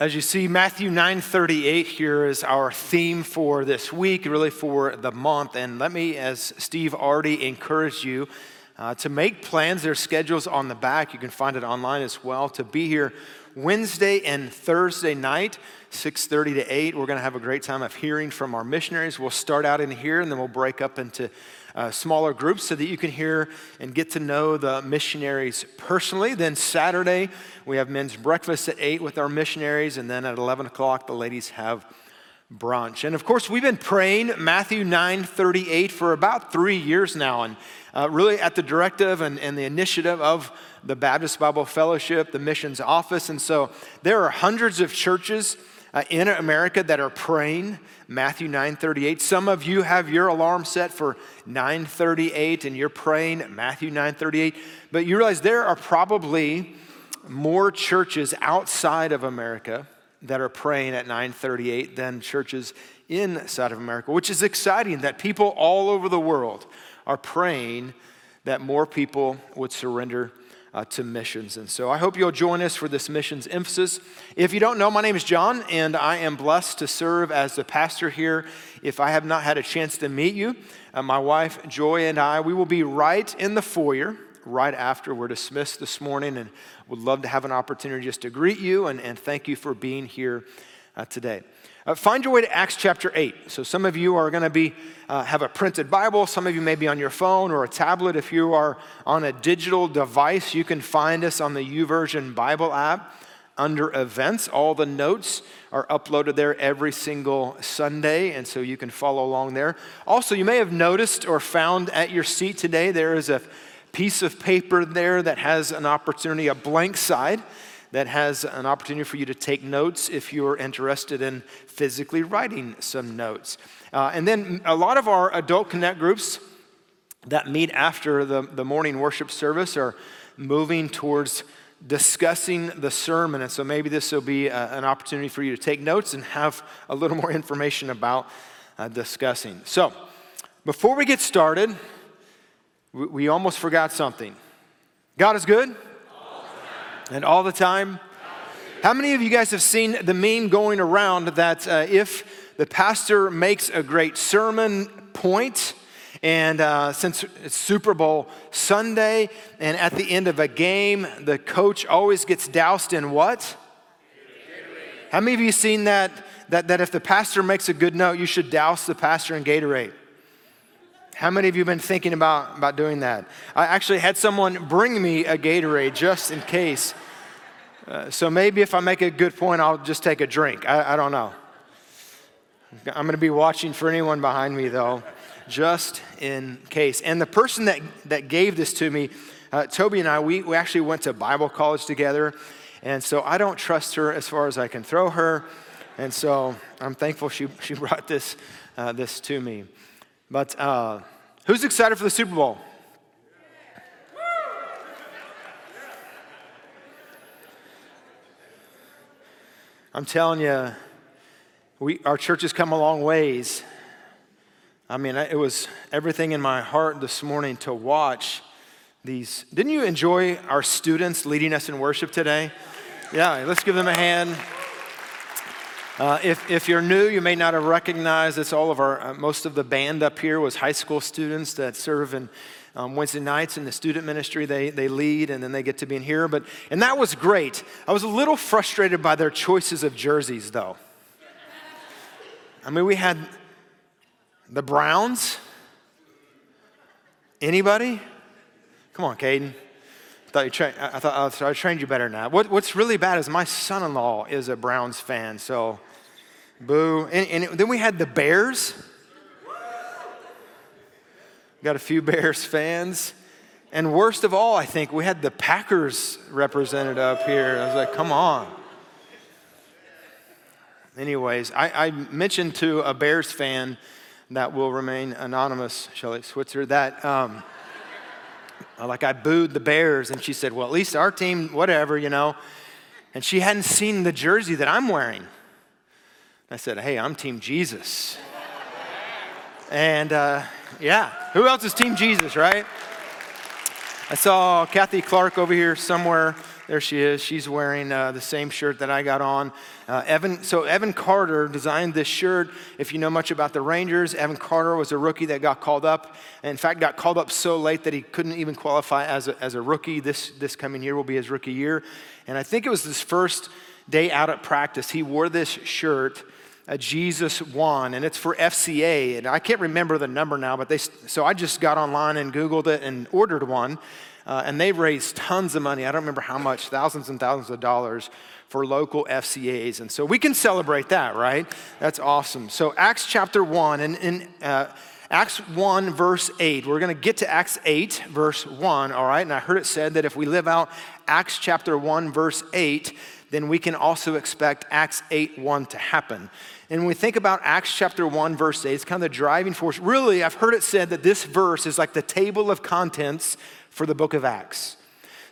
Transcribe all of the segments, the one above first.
As you see, Matthew 9:38 here is our theme for this week, really for the month. And let me, as Steve already encouraged you, uh, to make plans. There's schedules on the back. You can find it online as well. To be here Wednesday and Thursday night, 6:30 to 8. We're going to have a great time of hearing from our missionaries. We'll start out in here, and then we'll break up into uh, smaller groups so that you can hear and get to know the missionaries personally. Then Saturday, we have men's breakfast at 8 with our missionaries, and then at 11 o'clock, the ladies have brunch. And of course, we've been praying Matthew 9 38 for about three years now, and uh, really at the directive and, and the initiative of the Baptist Bible Fellowship, the missions office. And so there are hundreds of churches uh, in America that are praying Matthew 9:38. Some of you have your alarm set for 9:38 and you're praying Matthew 9:38, but you realize there are probably more churches outside of America that are praying at 9:38 than churches inside of America, which is exciting that people all over the world are praying that more people would surrender uh, to missions. And so I hope you'll join us for this missions emphasis. If you don't know, my name is Jon, and I am blessed to serve as the pastor here. If I have not had a chance to meet you, uh, my wife Joy and I, we will be right in the foyer right after we're dismissed this morning, and would love to have an opportunity just to greet you and, and thank you for being here uh, today. Uh, find your way to Acts chapter 8. So, some of you are going to be uh, have a printed Bible. Some of you may be on your phone or a tablet. If you are on a digital device, you can find us on the YouVersion Bible app under events. All the notes are uploaded there every single Sunday, and so you can follow along there. Also, you may have noticed or found at your seat today there is a piece of paper there that has an opportunity, a blank side that has an opportunity for you to take notes if you're interested in physically writing some notes. Uh, and then a lot of our adult connect groups that meet after the, the morning worship service are moving towards discussing the sermon. And so maybe this will be a, uh, an opportunity for you to take notes and have a little more information about uh, discussing. So before we get started, we, we almost forgot something. God is good and all the time? How many of you guys have seen the meme going around that uh, if the pastor makes a great sermon point, and uh, since it's Super Bowl Sunday, and at the end of a game, the coach always gets doused in what? How many of you seen that, that? That if the pastor makes a good note, you should douse the pastor in Gatorade? How many of you have been thinking about, about doing that? I actually had someone bring me a Gatorade just in case. Uh, so maybe if I make a good point, I'll just take a drink. I, I don't know. I'm going to be watching for anyone behind me, though, just in case. And the person that, that gave this to me, uh, Toby and I, we, we actually went to Bible college together. And so I don't trust her as far as I can throw her. And so I'm thankful she, she brought this, uh, this to me. But uh, who's excited for the Super Bowl? I'm telling you, we, our church has come a long ways. I mean, it was everything in my heart this morning to watch these. Didn't you enjoy our students leading us in worship today? Yeah, let's give them a hand. Uh, if, if you're new, you may not have recognized it's all of our, uh, most of the band up here was high school students that serve in um, Wednesday nights in the student ministry. They, they lead and then they get to be in here. But, and that was great. I was a little frustrated by their choices of jerseys, though. I mean, we had the Browns. Anybody? Come on, Caden. I thought you tra- I thought I trained you better now. What, what's really bad is my son-in-law is a Browns fan, so Boo. And, and then we had the Bears. Got a few Bears fans. And worst of all, I think, we had the Packers represented up here. I was like, come on. Anyways, I, I mentioned to a Bears fan that will remain anonymous, Shelley Switzer, that um, like I booed the Bears, and she said, well, at least our team, whatever, you know. And she hadn't seen the jersey that I'm wearing. I said, Hey, I'm Team Jesus. and uh, yeah, who else is Team Jesus, right? I saw Kathy Clark over here somewhere There she is. She's wearing uh, the same shirt that I got on. Uh, Evan, so Evan Carter designed this shirt. If you know much about the Rangers, Evan Carter was a rookie that got called up. In fact, got called up so late that he couldn't even qualify as a, as a rookie. This, this coming year will be his rookie year. And I think it was his first day out at practice. He wore this shirt a Jesus One, and it's for FCA. And I can't remember the number now, but they, so I just got online and Googled it and ordered one. Uh, and they raised tons of money. I don't remember how much, thousands and thousands of dollars for local FCAs. And so we can celebrate that, right? That's awesome. So, Acts chapter 1, and in uh, Acts 1, verse 8, we're going to get to Acts 8, verse 1, all right? And I heard it said that if we live out Acts chapter 1, verse 8, then we can also expect Acts 8 1 to happen. And when we think about Acts chapter 1, verse 8, it's kind of the driving force. Really, I've heard it said that this verse is like the table of contents for the book of Acts.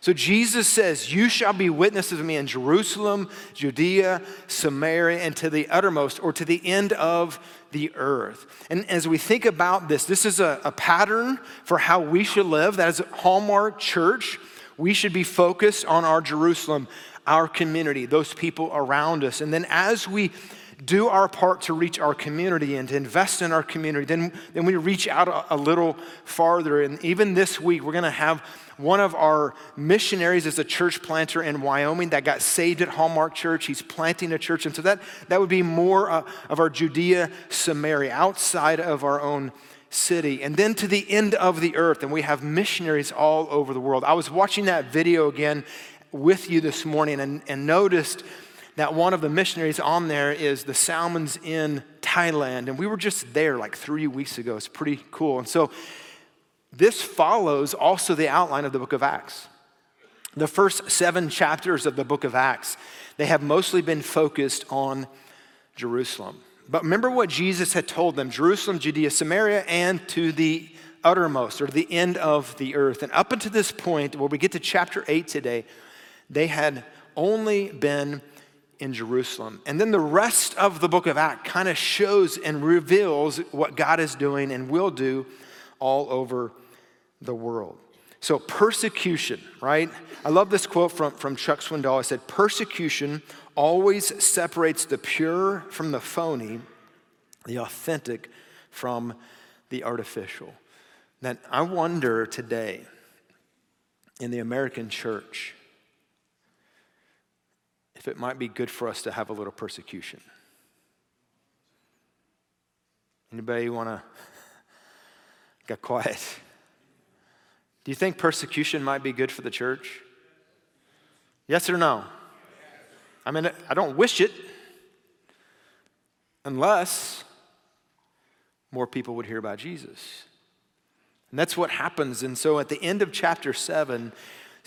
So Jesus says, You shall be witnesses of me in Jerusalem, Judea, Samaria, and to the uttermost, or to the end of the earth. And as we think about this, this is a, a pattern for how we should live. That is Hallmark Church. We should be focused on our Jerusalem, our community, those people around us. And then as we do our part to reach our community and to invest in our community, then, then we reach out a, a little farther. And even this week, we're going to have one of our missionaries as a church planter in Wyoming that got saved at Hallmark Church. He's planting a church. And so that, that would be more uh, of our Judea, Samaria, outside of our own city. And then to the end of the earth. And we have missionaries all over the world. I was watching that video again with you this morning and, and noticed that one of the missionaries on there is the Salmons in Thailand. And we were just there like three weeks ago. It's pretty cool. And so this follows also the outline of the book of Acts. The first seven chapters of the book of Acts, they have mostly been focused on Jerusalem. But remember what Jesus had told them Jerusalem, Judea, Samaria, and to the uttermost or the end of the earth. And up until this point, where we get to chapter 8 today, they had only been in Jerusalem. And then the rest of the book of Acts kind of shows and reveals what God is doing and will do all over the world. So, persecution, right? I love this quote from, from Chuck Swindoll. I said, Persecution always separates the pure from the phony, the authentic from the artificial. That I wonder today in the American church, it might be good for us to have a little persecution. Anybody want to get quiet? Do you think persecution might be good for the church? Yes or no? I mean, I don't wish it unless more people would hear about Jesus. And that's what happens. And so at the end of chapter 7,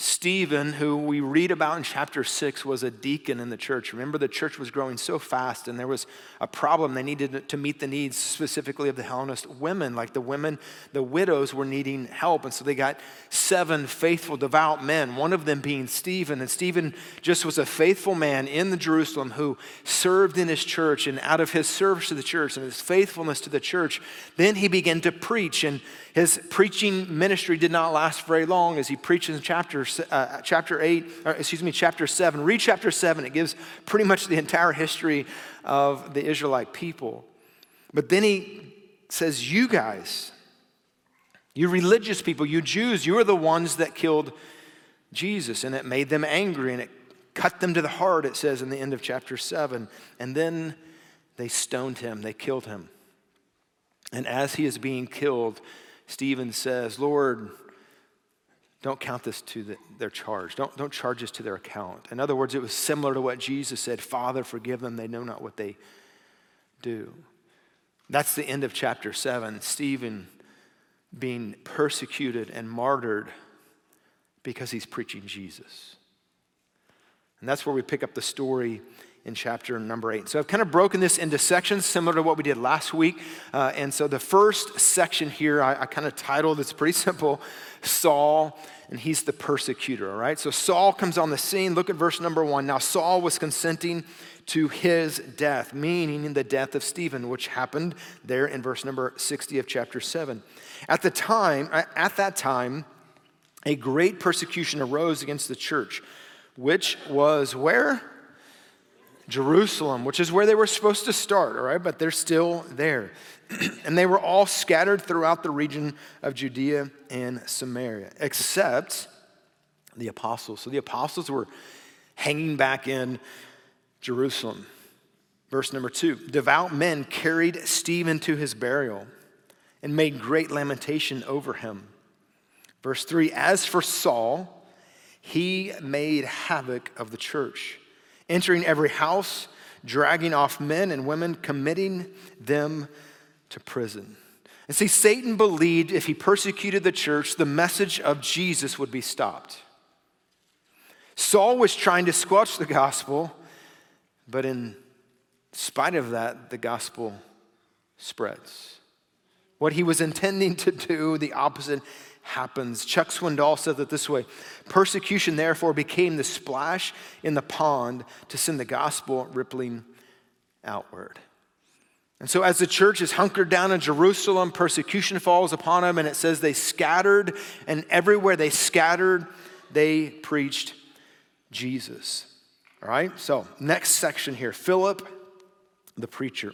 Stephen, who we read about in chapter 6, was a deacon in the church. Remember, the church was growing so fast, and there was a problem. They needed to meet the needs specifically of the Hellenist women. Like the women, the widows were needing help. And so they got seven faithful, devout men, one of them being Stephen. And Stephen just was a faithful man in the Jerusalem who served in his church. And out of his service to the church and his faithfulness to the church, then he began to preach. And his preaching ministry did not last very long as he preached in chapter, uh, chapter 8, or excuse me, chapter 7. Read chapter 7, it gives pretty much the entire history of the Israelite people. But then he says, You guys, you religious people, you Jews, you are the ones that killed Jesus. And it made them angry and it cut them to the heart, it says in the end of chapter 7. And then they stoned him, they killed him. And as he is being killed, Stephen says, Lord, don't count this to the, their charge. Don't, don't charge this to their account. In other words, it was similar to what Jesus said Father, forgive them. They know not what they do. That's the end of chapter 7. Stephen being persecuted and martyred because he's preaching Jesus. And that's where we pick up the story in chapter number eight. So I've kind of broken this into sections similar to what we did last week. Uh, and so the first section here, I, I kind of titled, it's pretty simple Saul, and he's the persecutor, all right? So Saul comes on the scene. Look at verse number one. Now Saul was consenting to his death, meaning the death of Stephen, which happened there in verse number 60 of chapter 7. At the time, at that time, a great persecution arose against the church which was where? Jerusalem, which is where they were supposed to start, all right? But they're still there. and they were all scattered throughout the region of Judea and Samaria, except the apostles. So the apostles were hanging back in Jerusalem. Verse number two devout men carried Stephen to his burial and made great lamentation over him. Verse three as for Saul, he made havoc of the church, entering every house, dragging off men and women, committing them to prison. And see, Satan believed if he persecuted the church, the message of Jesus would be stopped. Saul was trying to squelch the gospel, but in spite of that, the gospel spreads. What he was intending to do, the opposite happens. Chuck Swindoll said that this way Persecution, therefore, became the splash in the pond to send the gospel rippling outward. And so, as the church is hunkered down in Jerusalem, persecution falls upon them, and it says they scattered, and everywhere they scattered, they preached Jesus. All right, so next section here Philip the preacher.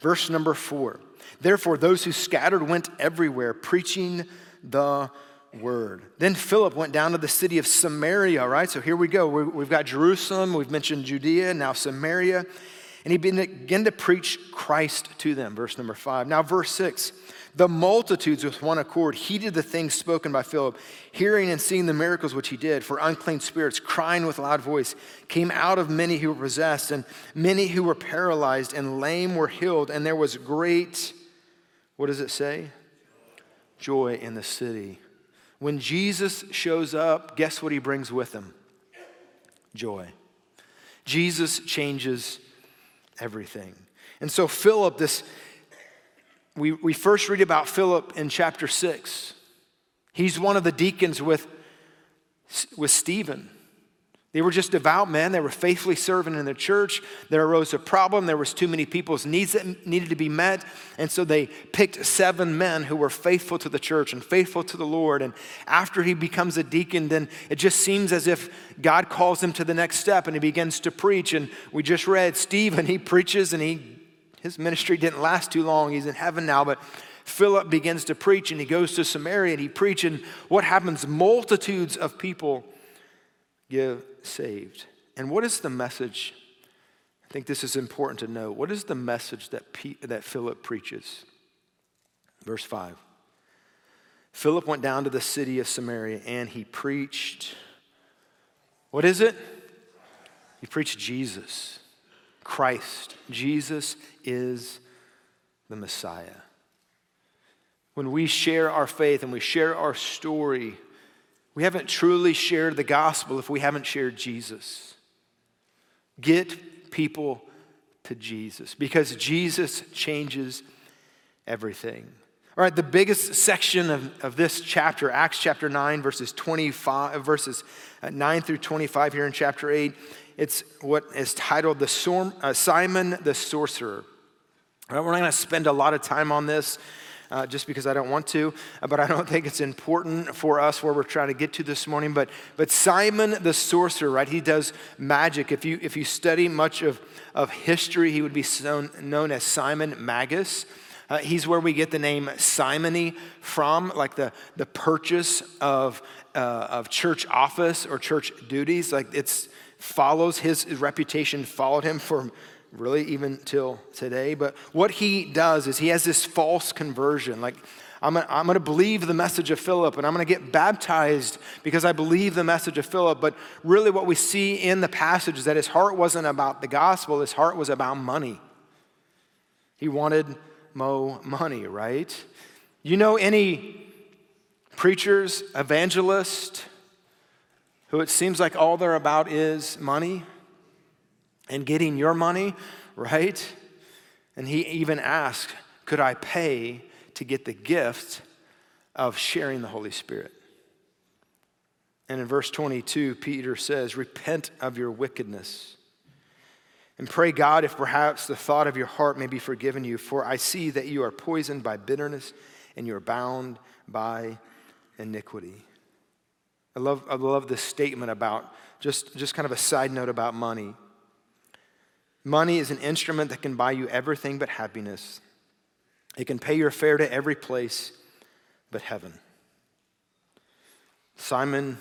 Verse number four. Therefore, those who scattered went everywhere, preaching the word. Then Philip went down to the city of Samaria, right? So here we go. We've got Jerusalem, we've mentioned Judea, now Samaria. And he began to preach Christ to them, verse number five. Now, verse six. The multitudes with one accord heeded the things spoken by Philip, hearing and seeing the miracles which he did. For unclean spirits, crying with loud voice, came out of many who were possessed, and many who were paralyzed and lame were healed. And there was great, what does it say? Joy in the city. When Jesus shows up, guess what he brings with him? Joy. Jesus changes everything. And so, Philip, this we, we first read about Philip in chapter 6. He's one of the deacons with, with Stephen. They were just devout men. They were faithfully serving in the church. There arose a problem. There was too many people's needs that needed to be met. And so they picked seven men who were faithful to the church and faithful to the Lord. And after he becomes a deacon, then it just seems as if God calls him to the next step and he begins to preach. And we just read Stephen, he preaches and he his ministry didn't last too long. He's in heaven now, but Philip begins to preach and he goes to Samaria and he preaches. And what happens? Multitudes of people get saved. And what is the message? I think this is important to know. What is the message that, P- that Philip preaches? Verse 5. Philip went down to the city of Samaria and he preached. What is it? He preached Jesus. Christ. Jesus is the Messiah. When we share our faith and we share our story, we haven't truly shared the gospel if we haven't shared Jesus. Get people to Jesus because Jesus changes everything. All right, the biggest section of, of this chapter, Acts chapter 9, verses 25, verses uh, 9 through 25 here in chapter 8, it's what is titled the uh, Simon the Sorcerer. Right, we're not going to spend a lot of time on this uh, just because I don't want to, uh, but I don't think it's important for us where we're trying to get to this morning. But, but Simon the sorcerer, right? He does magic. If you, if you study much of, of history, he would be known, as Simon Magus. Uh, he's where we get the name simony from, like the, the purchase of, uh, of church office or church duties. Like it's follows his reputation, followed him for really even till today. But what he does is he has this false conversion. Like, I'm gonna, I'm gonna believe the message of Philip and I'm gonna get baptized because I believe the message of Philip. But really, what we see in the passage is that his heart wasn't about the gospel, his heart was about money. He wanted mo money, right? You know any preachers, evangelists, who it seems like all they're about is money and getting your money, right? And he even asked, Could I pay to get the gift of sharing the Holy Spirit? And in verse 22, Peter says, Repent of your wickedness and pray God if perhaps the thought of your heart may be forgiven you, for I see that you are poisoned by bitterness and you are bound by iniquity. I love, I love this statement about just, just kind of a side note about money. Money is an instrument that can buy you everything but happiness. It can pay your fare to every place but heaven. Simon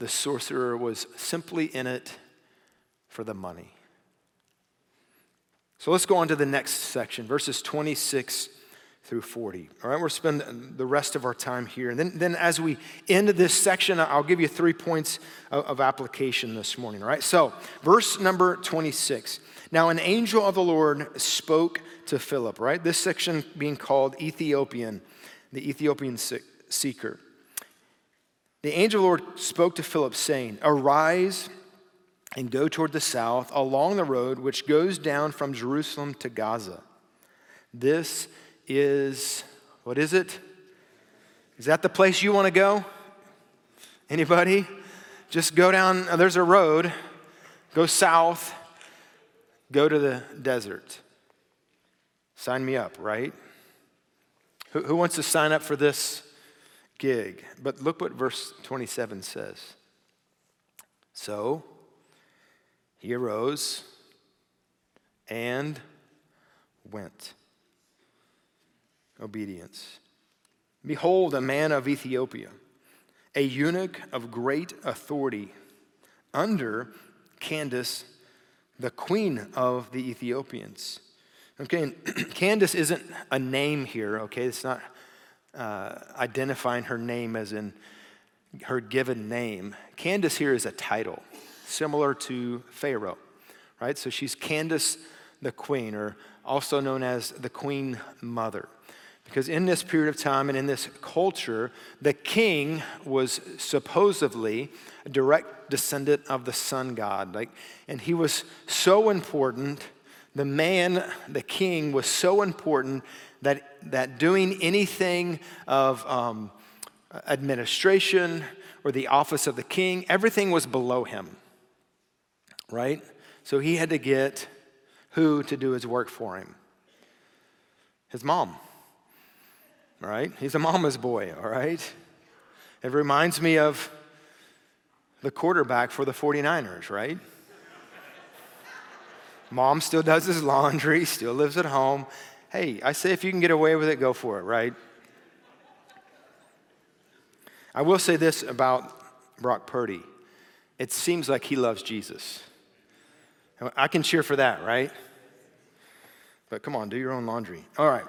the sorcerer was simply in it for the money. So let's go on to the next section, verses 26 through 40. All right, we'll spend the rest of our time here. And then, then as we end this section, I'll give you three points of, of application this morning. All right, so verse number 26. Now, an angel of the Lord spoke to Philip, right? This section being called Ethiopian, the Ethiopian seeker. The angel of the Lord spoke to Philip, saying, Arise and go toward the south along the road which goes down from Jerusalem to Gaza. This is, what is it? Is that the place you want to go? Anybody? Just go down, there's a road, go south, go to the desert. Sign me up, right? Who, who wants to sign up for this gig? But look what verse 27 says. So he arose and went obedience. Behold, a man of Ethiopia, a eunuch of great authority, under Candace, the queen of the Ethiopians. Okay, Candace isn't a name here, okay? It's not uh, identifying her name as in her given name. Candace here is a title, similar to Pharaoh, right? So she's Candace the queen, or also known as the queen mother. Because in this period of time and in this culture, the king was supposedly a direct descendant of the sun god. Like, and he was so important, the man, the king, was so important that, that doing anything of um, administration or the office of the king, everything was below him, right? So he had to get who to do his work for him? His mom right? He's a mama's boy, all right? It reminds me of the quarterback for the 49ers, right? Mom still does his laundry, still lives at home. Hey, I say if you can get away with it, go for it, right? I will say this about Brock Purdy. It seems like he loves Jesus. I can cheer for that, right? But come on, do your own laundry. All right.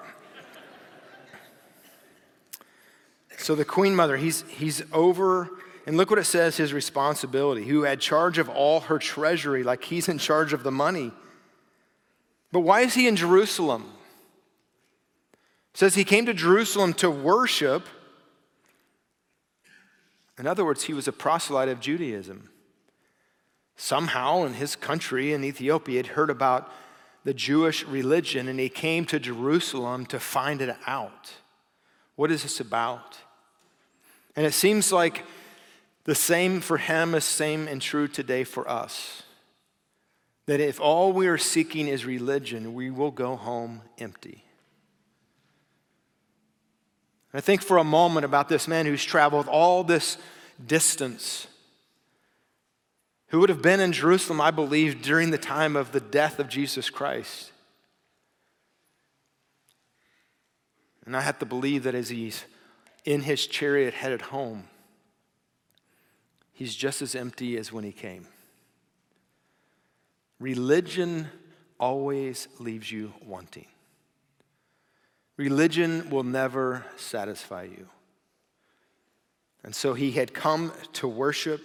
So the queen mother, he's, he's over, and look what it says his responsibility, who had charge of all her treasury, like he's in charge of the money. But why is he in Jerusalem? It says he came to Jerusalem to worship. In other words, he was a proselyte of Judaism. Somehow in his country in Ethiopia, he had heard about the Jewish religion and he came to Jerusalem to find it out. What is this about? And it seems like the same for him is same and true today for us. That if all we are seeking is religion, we will go home empty. I think for a moment about this man who's traveled all this distance, who would have been in Jerusalem, I believe, during the time of the death of Jesus Christ. And I have to believe that as he's in his chariot headed home, he's just as empty as when he came. Religion always leaves you wanting. Religion will never satisfy you. And so he had come to worship.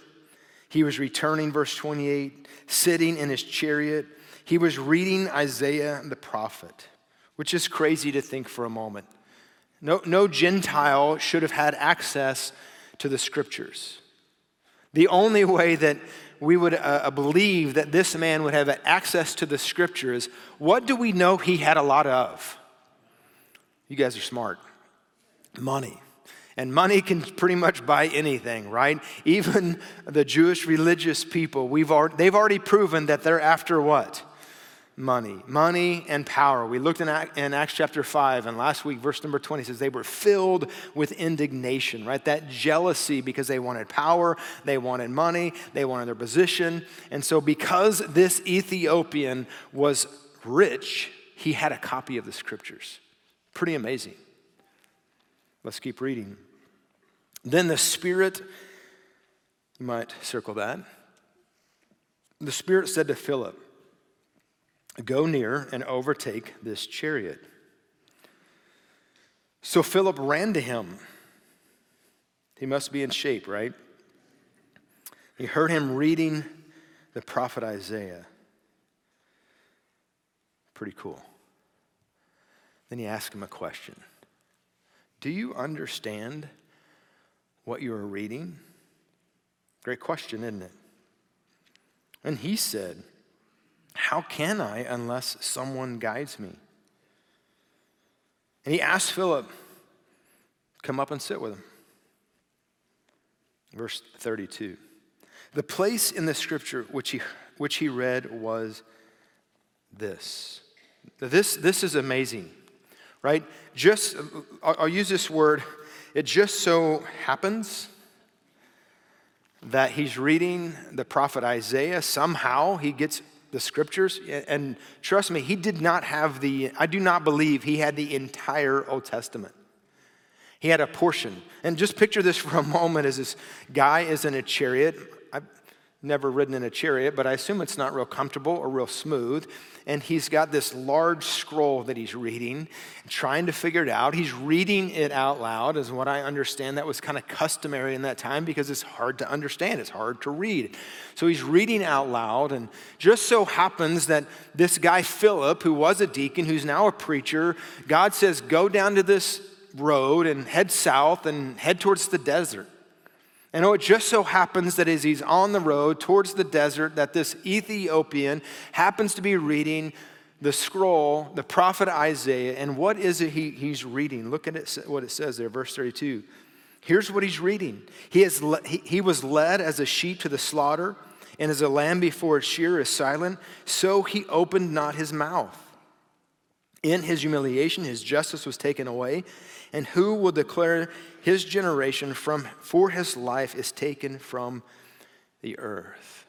He was returning, verse 28, sitting in his chariot. He was reading Isaiah the prophet, which is crazy to think for a moment. No, no Gentile should have had access to the scriptures. The only way that we would uh, uh, believe that this man would have access to the scriptures, what do we know he had a lot of? You guys are smart. Money. And money can pretty much buy anything, right? Even the Jewish religious people, we've they've already proven that they're after what? Money. Money and power. We looked in, Acts chapter 5, and last week, verse number 20 says they were filled with indignation, right? That jealousy because they wanted power, they wanted money, they wanted their position. And so, because this Ethiopian was rich, he had a copy of the scriptures. Pretty amazing. Let's keep reading. Then the Spirit, you might circle that. The Spirit said to Philip, Go near and overtake this chariot. So Philip ran to him. He must be in shape, right? He heard him reading the prophet Isaiah. Pretty cool. Then he asked him a question Do you understand what you are reading? Great question, isn't it? And he said, how can I unless someone guides me? And he asked Philip, Come up and sit with him. Verse 32. The place in the scripture which he, which he read was this. This, this is amazing, right? Just, I'll, I'll use this word, it just so happens that he's reading the prophet Isaiah. Somehow he gets the scriptures. And trust me, he did not have the, I do not believe he had the entire Old Testament. He had a portion. And just picture this for a moment as this guy is in a chariot. I've never ridden in a chariot, but I assume it's not real comfortable or real smooth and he's got this large scroll that he's reading, trying to figure it out. He's reading it out loud, is what I understand. That was kind of customary in that time because it's hard to understand, it's hard to read. So he's reading out loud, and just so happens that this guy, Philip, who was a deacon, who's now a preacher, God says, Go down to this road and head south and head towards the desert. And oh, it just so happens that as he's on the road towards the desert, that this Ethiopian happens to be reading the scroll, the prophet Isaiah. And what is it he, he's reading? Look at it, what it says there, verse 32. Here's what he's reading. He, has, he, he was led as a sheep to the slaughter, and as a lamb before its shearer is silent, so he opened not his mouth. In his humiliation, his justice was taken away. And who will declare his generation from for his life is taken from the earth?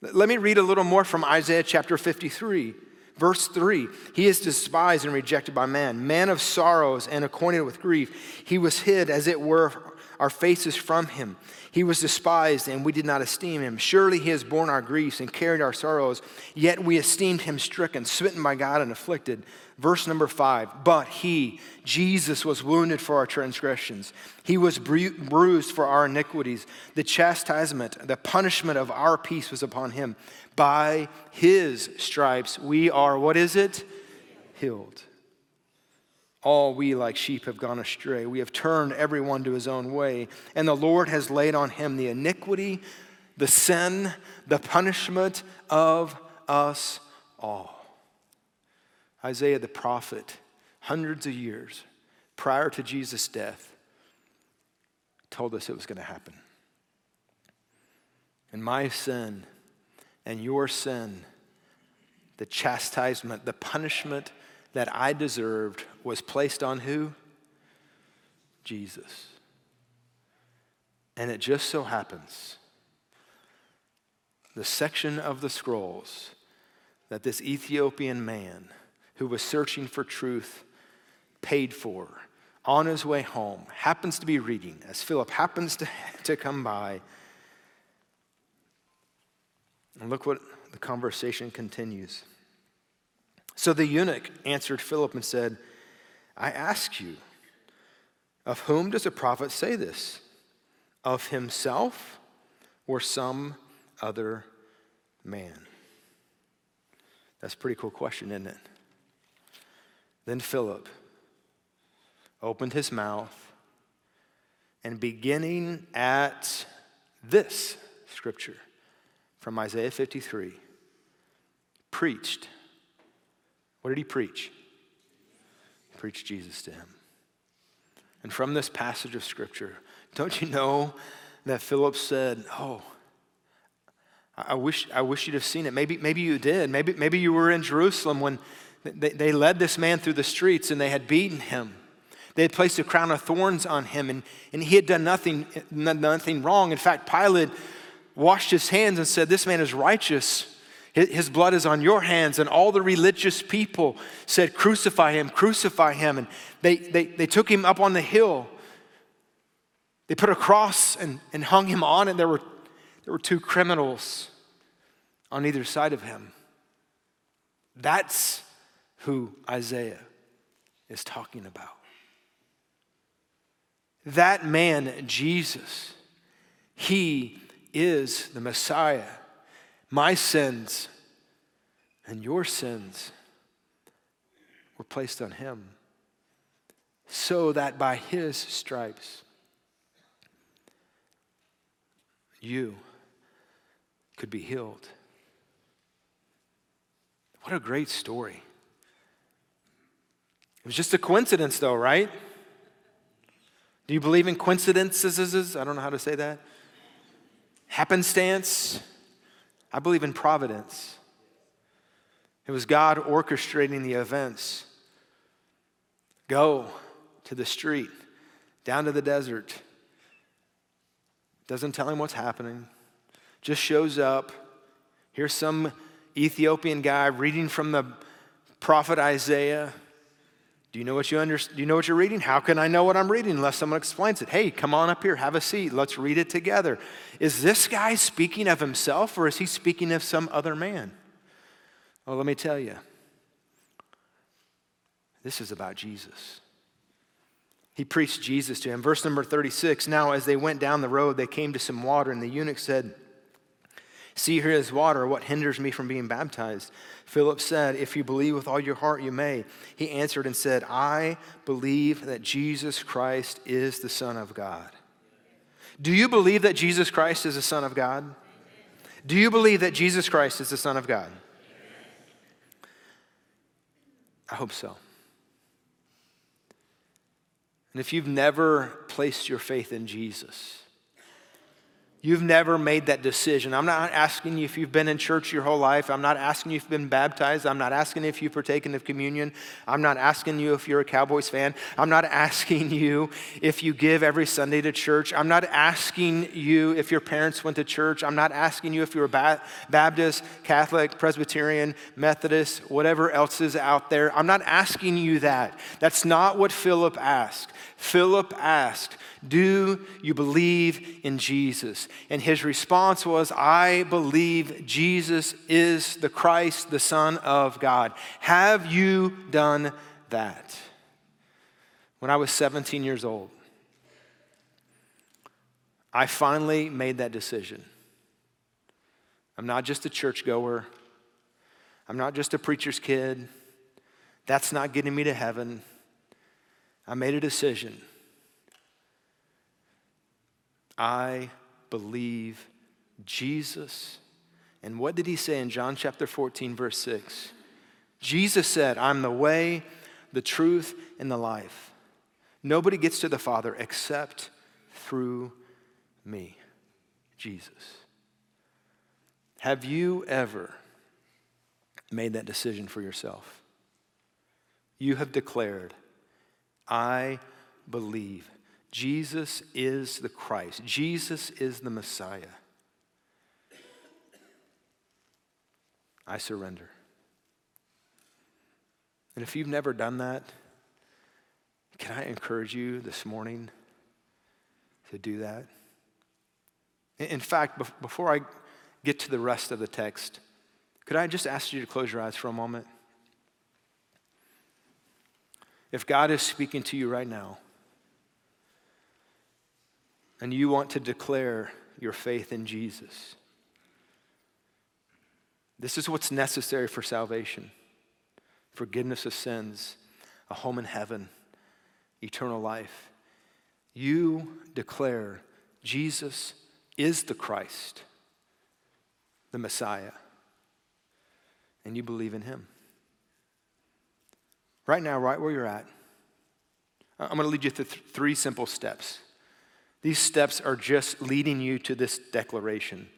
Let me read a little more from Isaiah chapter 53. Verse 3 He is despised and rejected by man, man of sorrows and acquainted with grief. He was hid, as it were, our faces from him. He was despised, and we did not esteem him. Surely he has borne our griefs and carried our sorrows, yet we esteemed him stricken, smitten by God, and afflicted. Verse number five But he, Jesus, was wounded for our transgressions, he was bruised for our iniquities. The chastisement, the punishment of our peace was upon him. By his stripes we are, what is it? Healed. All we like sheep have gone astray. We have turned everyone to his own way. And the Lord has laid on him the iniquity, the sin, the punishment of us all. Isaiah the prophet, hundreds of years prior to Jesus' death, told us it was going to happen. And my sin and your sin, the chastisement, the punishment that I deserved was placed on who? Jesus. And it just so happens the section of the scrolls that this Ethiopian man who was searching for truth paid for on his way home happens to be reading as Philip happens to, to come by. And look what the conversation continues. So the eunuch answered Philip and said, I ask you, of whom does a prophet say this? Of himself or some other man? That's a pretty cool question, isn't it? Then Philip opened his mouth and beginning at this scripture from Isaiah 53, preached what did he preach? He preached Jesus to him. And from this passage of Scripture, don't you know that Philip said, Oh, I wish, I wish you'd have seen it. Maybe, maybe you did. Maybe, maybe you were in Jerusalem when they, they led this man through the streets and they had beaten him. They had placed a crown of thorns on him, and, and he had done nothing, nothing wrong. In fact, Pilate washed his hands and said, This man is righteous. His blood is on your hands. And all the religious people said, Crucify him, crucify him. And they, they, they took him up on the hill. They put a cross and, and hung him on, and there were, there were two criminals on either side of him. That's who Isaiah is talking about. That man, Jesus, he is the Messiah. My sins and your sins were placed on him so that by his stripes you could be healed. What a great story. It was just a coincidence, though, right? Do you believe in coincidences? I don't know how to say that. Happenstance? I believe in providence. It was God orchestrating the events. Go to the street, down to the desert. Doesn't tell him what's happening, just shows up. Here's some Ethiopian guy reading from the prophet Isaiah. Do you know what you under, do you know what you're reading? How can I know what I'm reading unless someone explains it? Hey, come on up here, have a seat. Let's read it together. Is this guy speaking of himself or is he speaking of some other man? Well, let me tell you. This is about Jesus. He preached Jesus to him. Verse number 36 Now, as they went down the road, they came to some water, and the eunuch said, See, here is water. What hinders me from being baptized? Philip said, If you believe with all your heart, you may. He answered and said, I believe that Jesus Christ is the Son of God. Do you believe that Jesus Christ is the Son of God? Do you believe that Jesus Christ is the Son of God? I hope so. And if you've never placed your faith in Jesus, You've never made that decision. I'm not asking you if you've been in church your whole life. I'm not asking you if you've been baptized. I'm not asking if you've partaken of communion. I'm not asking you if you're a Cowboys fan. I'm not asking you if you give every Sunday to church. I'm not asking you if your parents went to church. I'm not asking you if you're a Baptist, Catholic, Presbyterian, Methodist, whatever else is out there. I'm not asking you that. That's not what Philip asked. Philip asked, Do you believe in Jesus? And his response was, I believe Jesus is the Christ, the Son of God. Have you done that? When I was 17 years old, I finally made that decision. I'm not just a churchgoer. I'm not just a preacher's kid. That's not getting me to heaven. I made a decision. I believe Jesus. And what did he say in John chapter 14, verse 6? Jesus said, I'm the way, the truth, and the life. Nobody gets to the Father except through me, Jesus. Have you ever made that decision for yourself? You have declared, I believe Jesus is the Christ, Jesus is the Messiah. I surrender. And if you've never done that, can I encourage you this morning to do that? In fact, before I get to the rest of the text, could I just ask you to close your eyes for a moment? If God is speaking to you right now, and you want to declare your faith in Jesus, this is what's necessary for salvation forgiveness of sins, a home in heaven, eternal life. You declare Jesus is the Christ, the Messiah, and you believe in him. Right now, right where you're at, I'm going to lead you through three simple steps. These steps are just leading you to this declaration.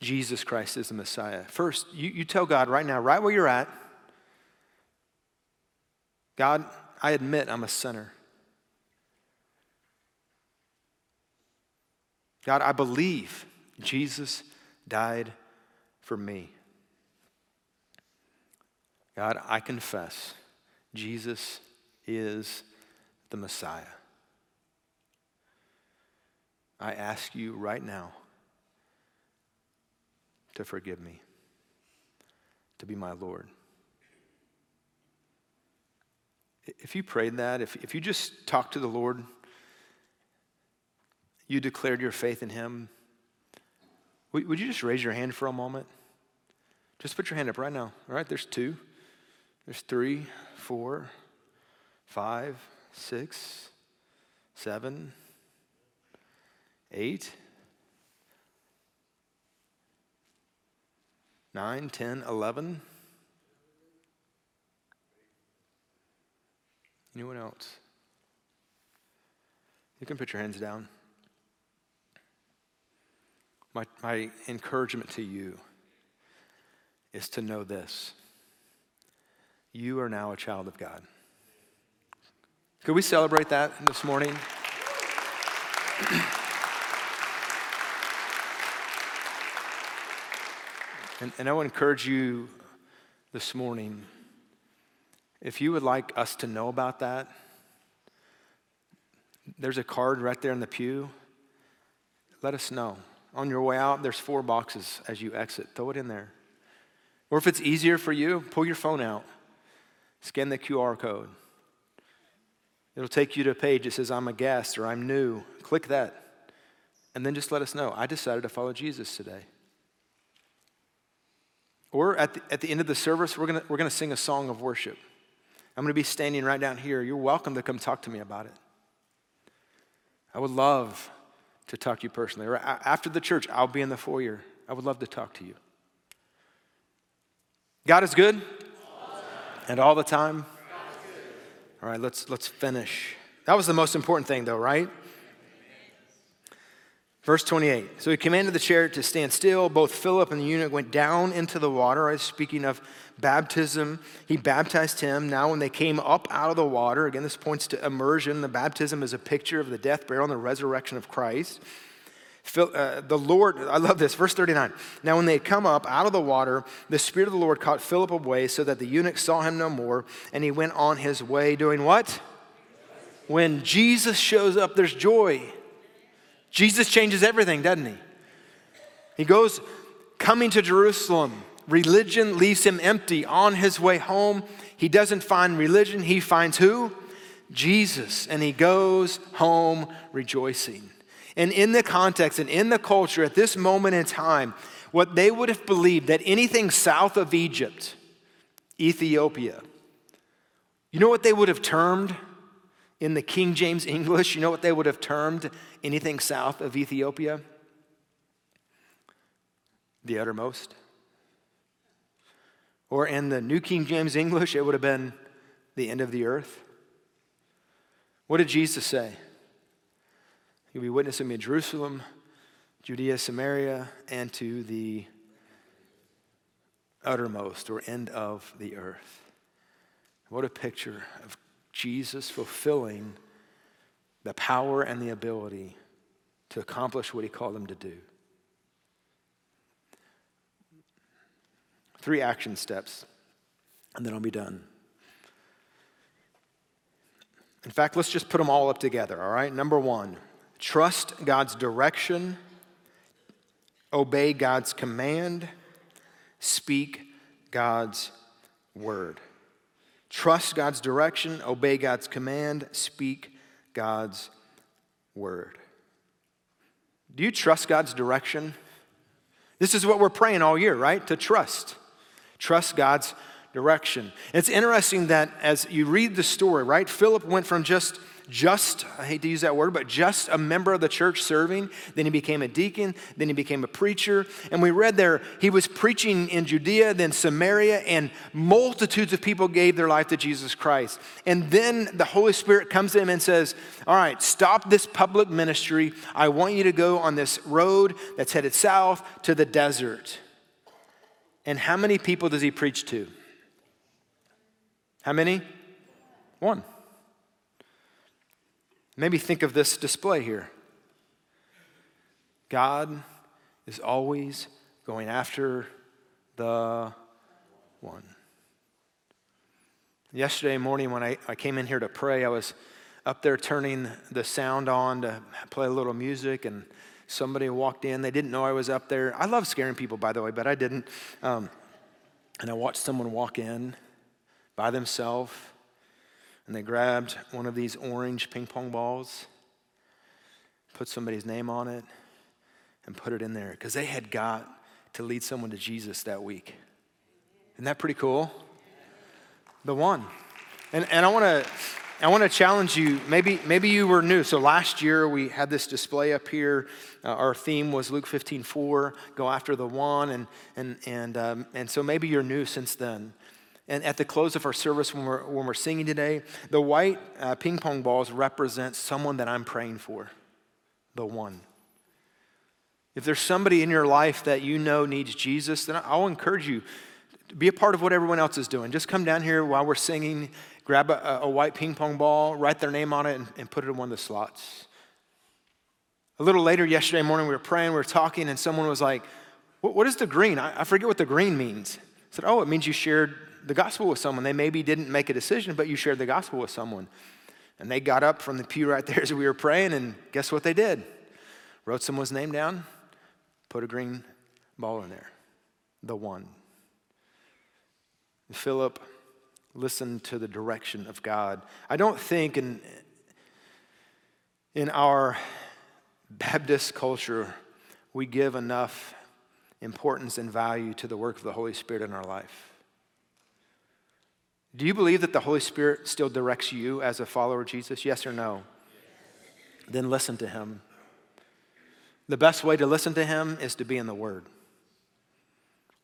Jesus Christ is the Messiah. First, you, you tell God right now, right where you're at, God, I admit I'm a sinner. God, I believe Jesus died for me. God, I confess Jesus is the Messiah. I ask you right now to forgive me, to be my Lord. If you prayed that, if, if you just talked to the Lord, you declared your faith in Him, would, you just raise your hand for a moment? Just put your hand up right now. All right, there's two, there's three, four, five, six, seven, eight, nine, ten, eleven. Anyone else? You can put your hands down. My, my encouragement to you is to know this you are now a child of God. Could we celebrate that this morning? and, and I would encourage you this morning if you would like us to know about that, there's a card right there in the pew. Let us know. On your way out, there's four boxes as you exit. Throw it in there. Or if it's easier for you, pull your phone out, scan the QR code. It'll take you to a page that says, I'm a guest or I'm new. Click that. And then just let us know, I decided to follow Jesus today. Or at the, at the end of the service, we're going we're going to sing a song of worship. I'm going to be standing right down here. You're welcome to come talk to me about it. I would love to talk to you personally. Or after the church, I'll be in the foyer. I would love to talk to you. God is good? All and all the time? All right, let's, let's finish. That was the most important thing, though, right? Verse 28. So he commanded the chariot to stand still. Both Philip and the eunuch went down into the water. I was speaking of baptism. He baptized him. Now, when they came up out of the water, again, this points to immersion. The baptism is a picture of the death, burial, and the resurrection of Christ. Uh, the Lord, I love this, verse 39. Now, when they had come up out of the water, the Spirit of the Lord caught Philip away so that the eunuch saw him no more, and he went on his way doing what? When Jesus shows up, there's joy. Jesus changes everything, doesn't he? He goes coming to Jerusalem. Religion leaves him empty on his way home. He doesn't find religion, he finds who? Jesus. And he goes home rejoicing. And in the context and in the culture at this moment in time, what they would have believed that anything south of Egypt, Ethiopia, you know what they would have termed in the King James English? You know what they would have termed anything south of Ethiopia? The uttermost. Or in the New King James English, it would have been the end of the earth. What did Jesus say? You'll be witnessing me in Jerusalem, Judea, Samaria, and to the uttermost or end of the earth. What a picture of Jesus fulfilling the power and the ability to accomplish what he called him to do. Three action steps, and then I'll be done. In fact, let's just put them all up together, all right? Number one, trust God's direction, obey God's command, speak God's word. Trust God's direction, obey God's command, speak God's word. Do you trust God's direction? This is what we're praying all year, right? To trust. Trust God's direction. It's interesting that as you read the story, right, Philip went from just just, I hate to use that word, but just a member of the church serving. Then he became a deacon. Then he became a preacher. And we read there, he was preaching in Judea, then Samaria, and multitudes of people gave their life to Jesus Christ. And then the Holy Spirit comes to him and says, All right, stop this public ministry. I want you to go on this road that's headed south to the desert. And how many people does he preach to? How many? One. Maybe think of this display here. God is always going after the one. Yesterday morning, when I, I came in here to pray, I was up there turning the sound on to play a little music, and somebody walked in. They didn't know I was up there. I love scaring people, by the way, but I didn't. Um, and I watched someone walk in by themselves and they grabbed one of these orange ping pong balls, put somebody's name on it, and put it in there because they had got to lead someone to Jesus that week. Isn't that pretty cool? The one. And, and I want to. I want to challenge you. Maybe, maybe you were new. So last year we had this display up here. Uh, our theme was Luke 15, 4, go after the one. And, and, and, um, and so maybe you're new since then. And at the close of our service, when we're, when we're singing today, the white uh, ping pong balls represent someone that I'm praying for, the one. If there's somebody in your life that you know needs Jesus, then I'll encourage you to be a part of what everyone else is doing. Just come down here while we're singing, grab a, a white ping pong ball, write their name on it, and, and put it in one of the slots. A little later yesterday morning, we were praying, we were talking, and someone was like, What, what is the green? I, I forget what the green means. I said, Oh, it means you shared the gospel with someone. They maybe didn't make a decision, but you shared the gospel with someone. And they got up from the pew right there as we were praying, and guess what they did? Wrote someone's name down, put a green ball in there. The one. Philip listened to the direction of God. I don't think in, in our Baptist culture we give enough importance and value to the work of the Holy Spirit in our life. Do you believe that the Holy Spirit still directs you as a follower of Jesus? Yes or no? Then listen to him. The best way to listen to him is to be in the Word.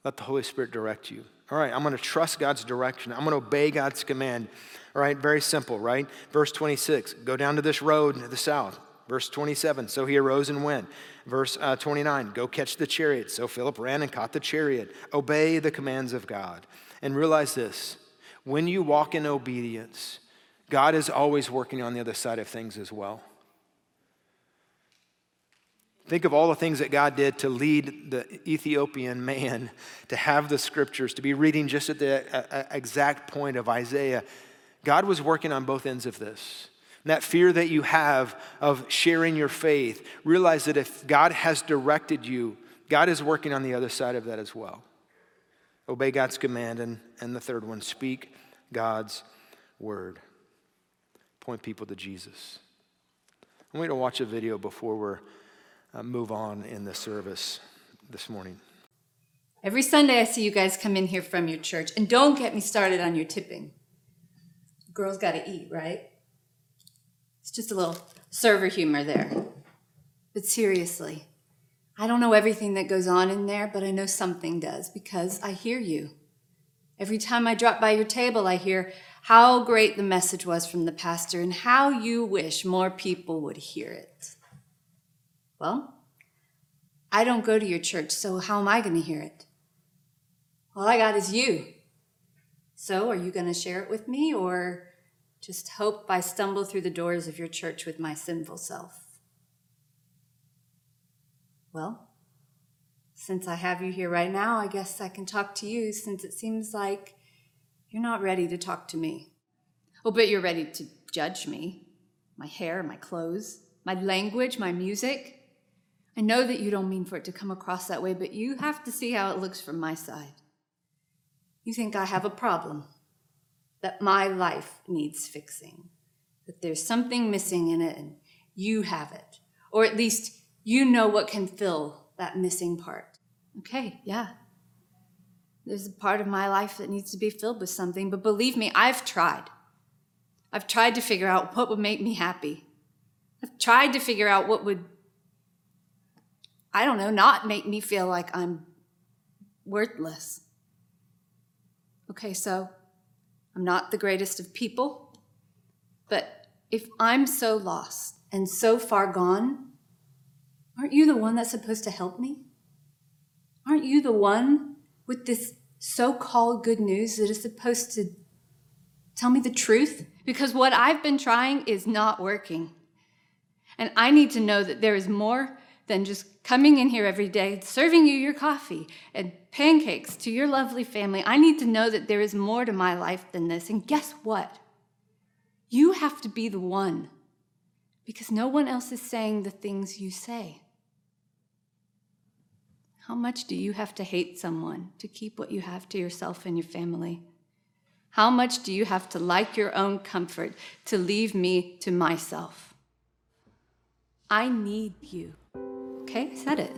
Let the Holy Spirit direct you. All right, I'm going to trust God's direction. I'm going to obey God's command. All right, very simple, right? Verse 26 go down to this road to the south. Verse 27 so he arose and went. Verse uh, 29 go catch the chariot. So Philip ran and caught the chariot. Obey the commands of God. And realize this when you walk in obedience, God is always working on the other side of things as well. Think of all the things that God did to lead the Ethiopian man to have the scriptures, to be reading just at the exact point of Isaiah. God was working on both ends of this. And that fear that you have of sharing your faith, realize that if God has directed you, God is working on the other side of that as well. Obey God's command. And, and the third one, speak God's word. Point people to Jesus. I'm going to watch a video before we uh, move on in the service this morning. Every Sunday, I see you guys come in here from your church, and don't get me started on your tipping. Girls got to eat, right? It's just a little server humor there. But seriously, I don't know everything that goes on in there, but I know something does because I hear you. Every time I drop by your table, I hear how great the message was from the pastor and how you wish more people would hear it. Well, I don't go to your church, so how am I going to hear it? All I got is you. So, are you going to share it with me or just hope I stumble through the doors of your church with my sinful self? Well, since I have you here right now, I guess I can talk to you since it seems like you're not ready to talk to me. Oh, but you're ready to judge me my hair, my clothes, my language, my music. I know that you don't mean for it to come across that way, but you have to see how it looks from my side. You think I have a problem, that my life needs fixing, that there's something missing in it and you have it, or at least you know what can fill that missing part. Okay, yeah. There's a part of my life that needs to be filled with something, but believe me, I've tried. I've tried to figure out what would make me happy. I've tried to figure out what would, I don't know, not make me feel like I'm worthless. Okay, so I'm not the greatest of people, but if I'm so lost and so far gone, aren't you the one that's supposed to help me? Aren't you the one with this so called good news that is supposed to tell me the truth? Because what I've been trying is not working. And I need to know that there is more than just coming in here every day, serving you your coffee and pancakes to your lovely family. I need to know that there is more to my life than this. And guess what? You have to be the one because no one else is saying the things you say. How much do you have to hate someone to keep what you have to yourself and your family? How much do you have to like your own comfort to leave me to myself? I need you. Okay, I said it.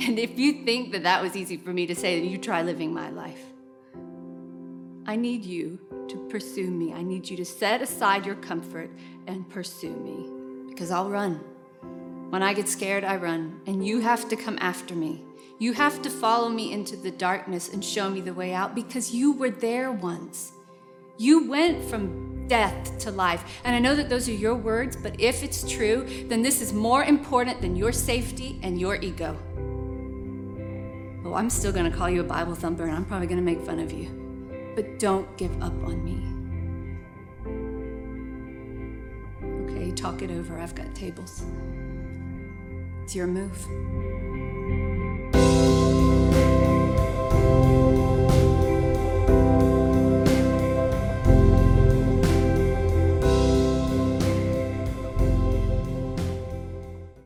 And if you think that that was easy for me to say, then you try living my life. I need you to pursue me. I need you to set aside your comfort and pursue me because I'll run. When I get scared, I run, and you have to come after me. You have to follow me into the darkness and show me the way out because you were there once. You went from death to life. And I know that those are your words, but if it's true, then this is more important than your safety and your ego. Oh, I'm still going to call you a Bible thumper and I'm probably going to make fun of you. But don't give up on me. Okay, talk it over. I've got tables. It's your move.